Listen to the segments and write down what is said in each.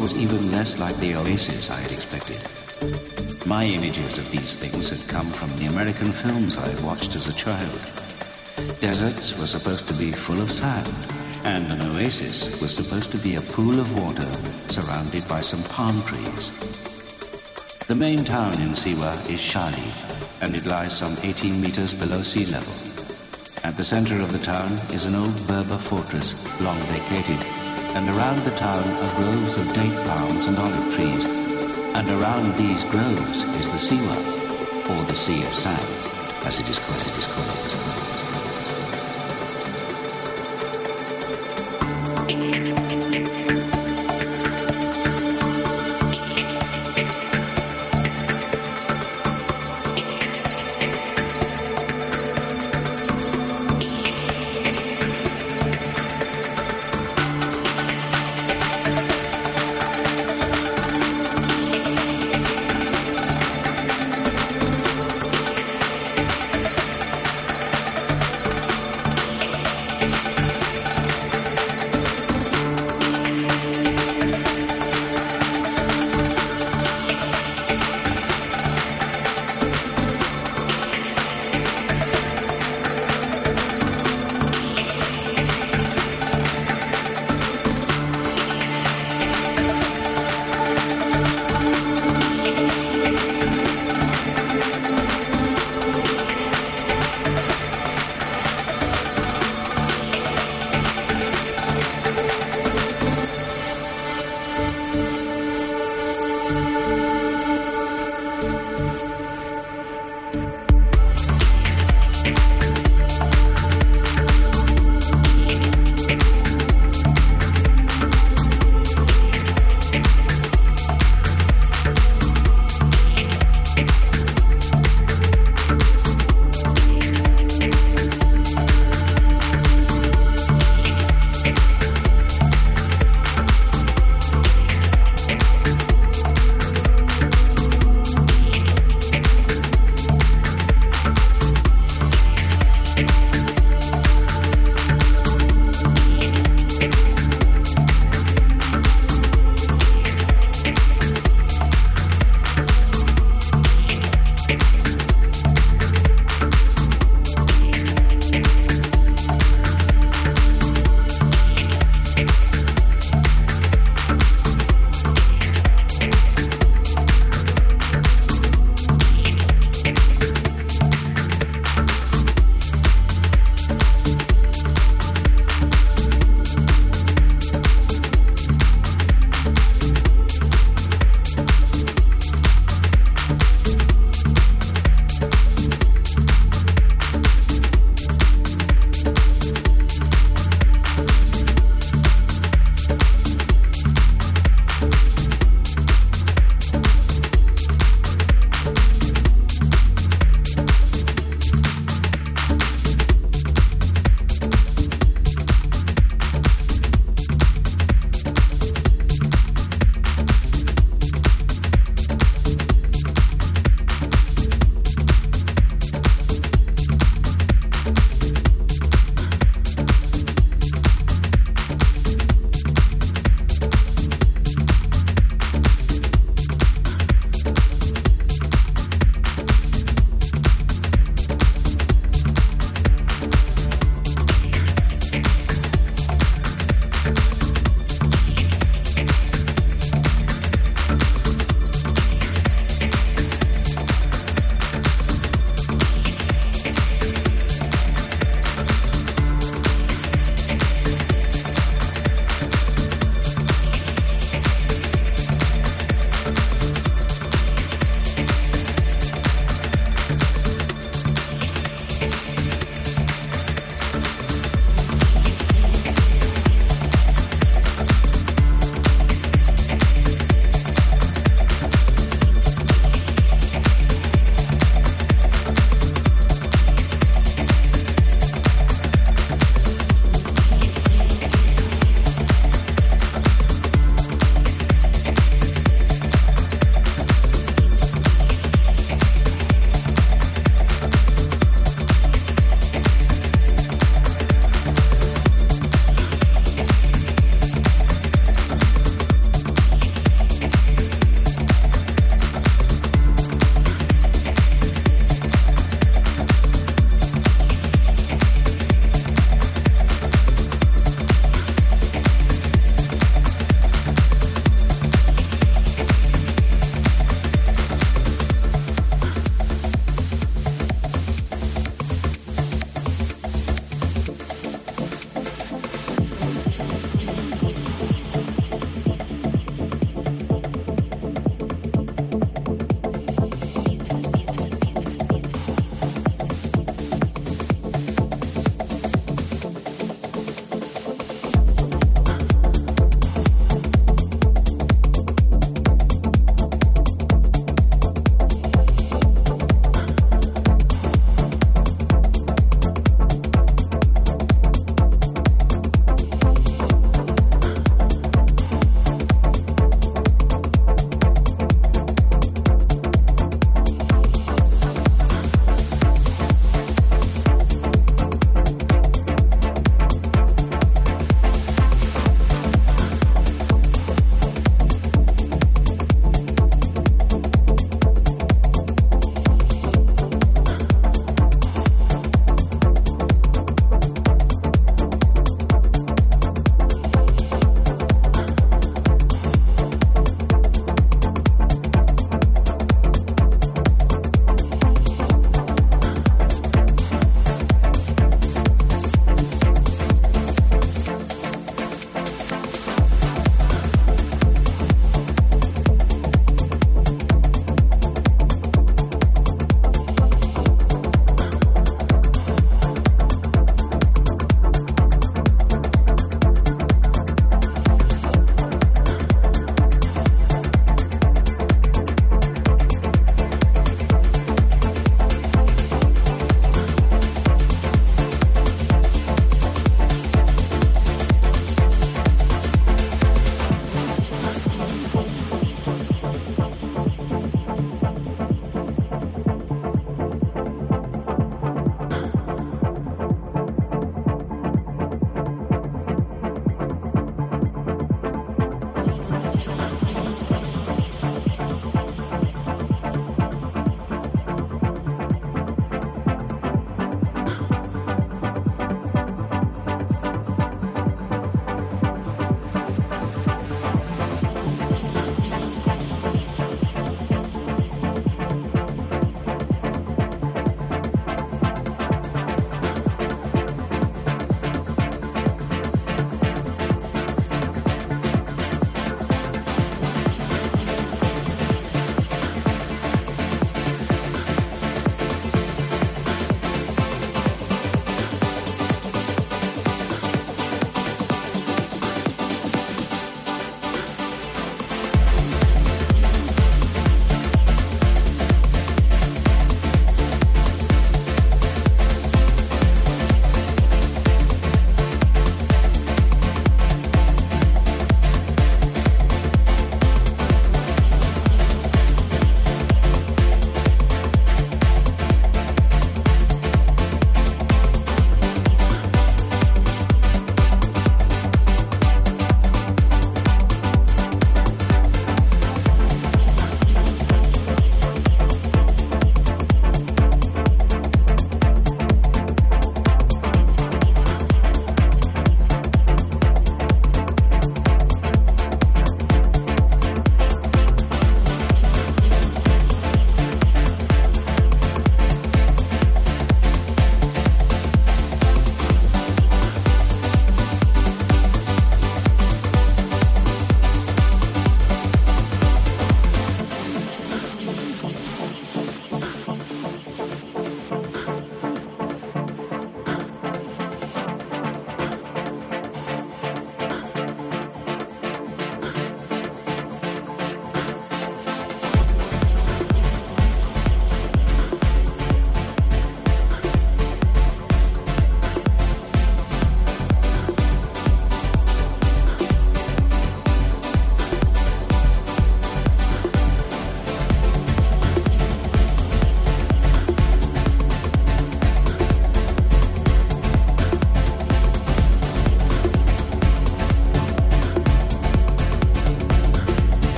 was even less like the oasis I had expected. My images of these things had come from the American films I had watched as a child. Deserts were supposed to be full of sand, and an oasis was supposed to be a pool of water surrounded by some palm trees. The main town in Siwa is Shali, and it lies some 18 meters below sea level. At the center of the town is an old Berber fortress, long vacated, and around the town are groves of date palms and olive trees, and around these groves is the Siwa, or the Sea of Sand, as it is called. As it is called.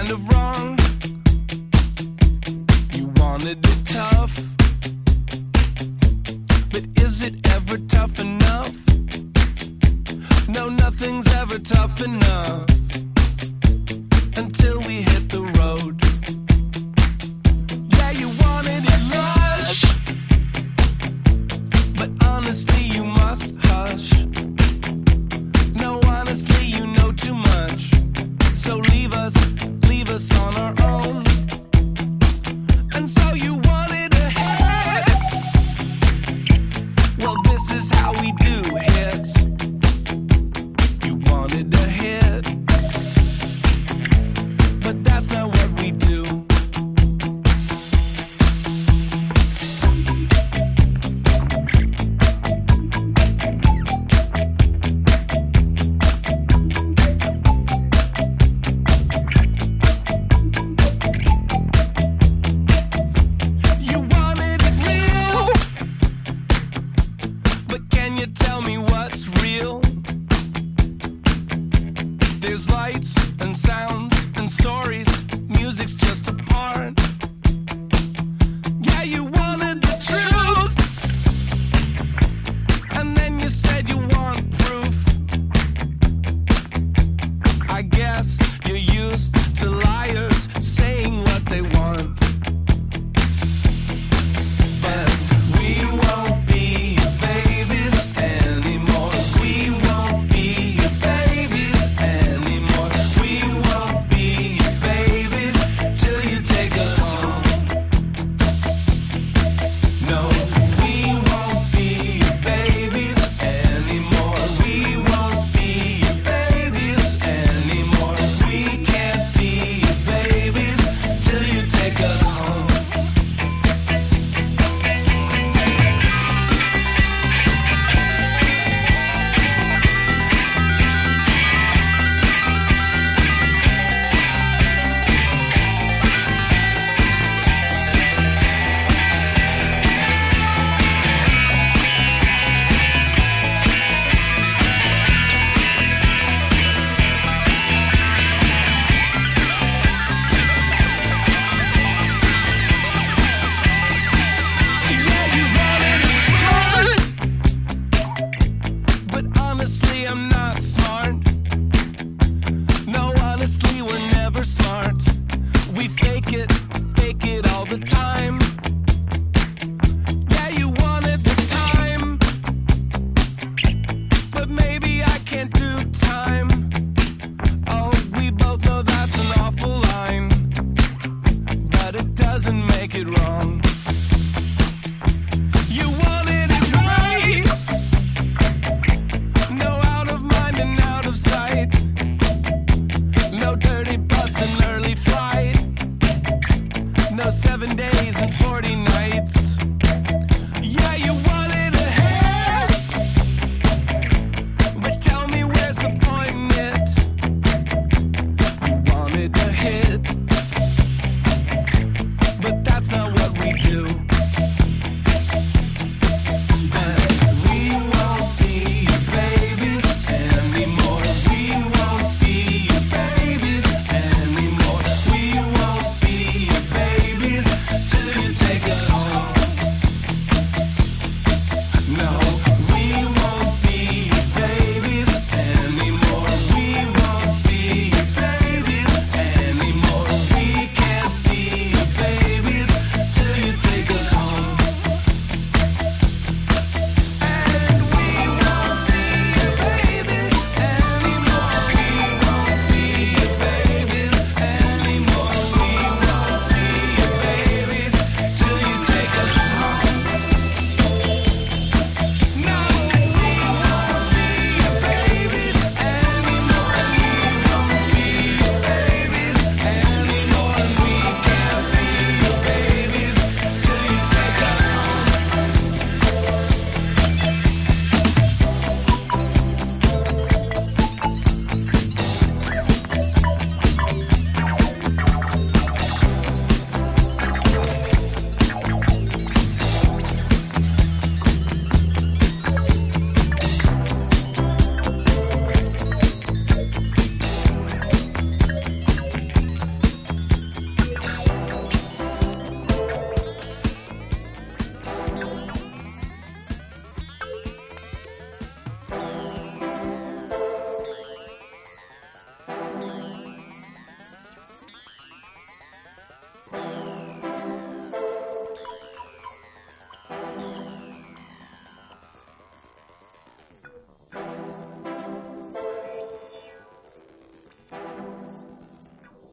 kind of wrong.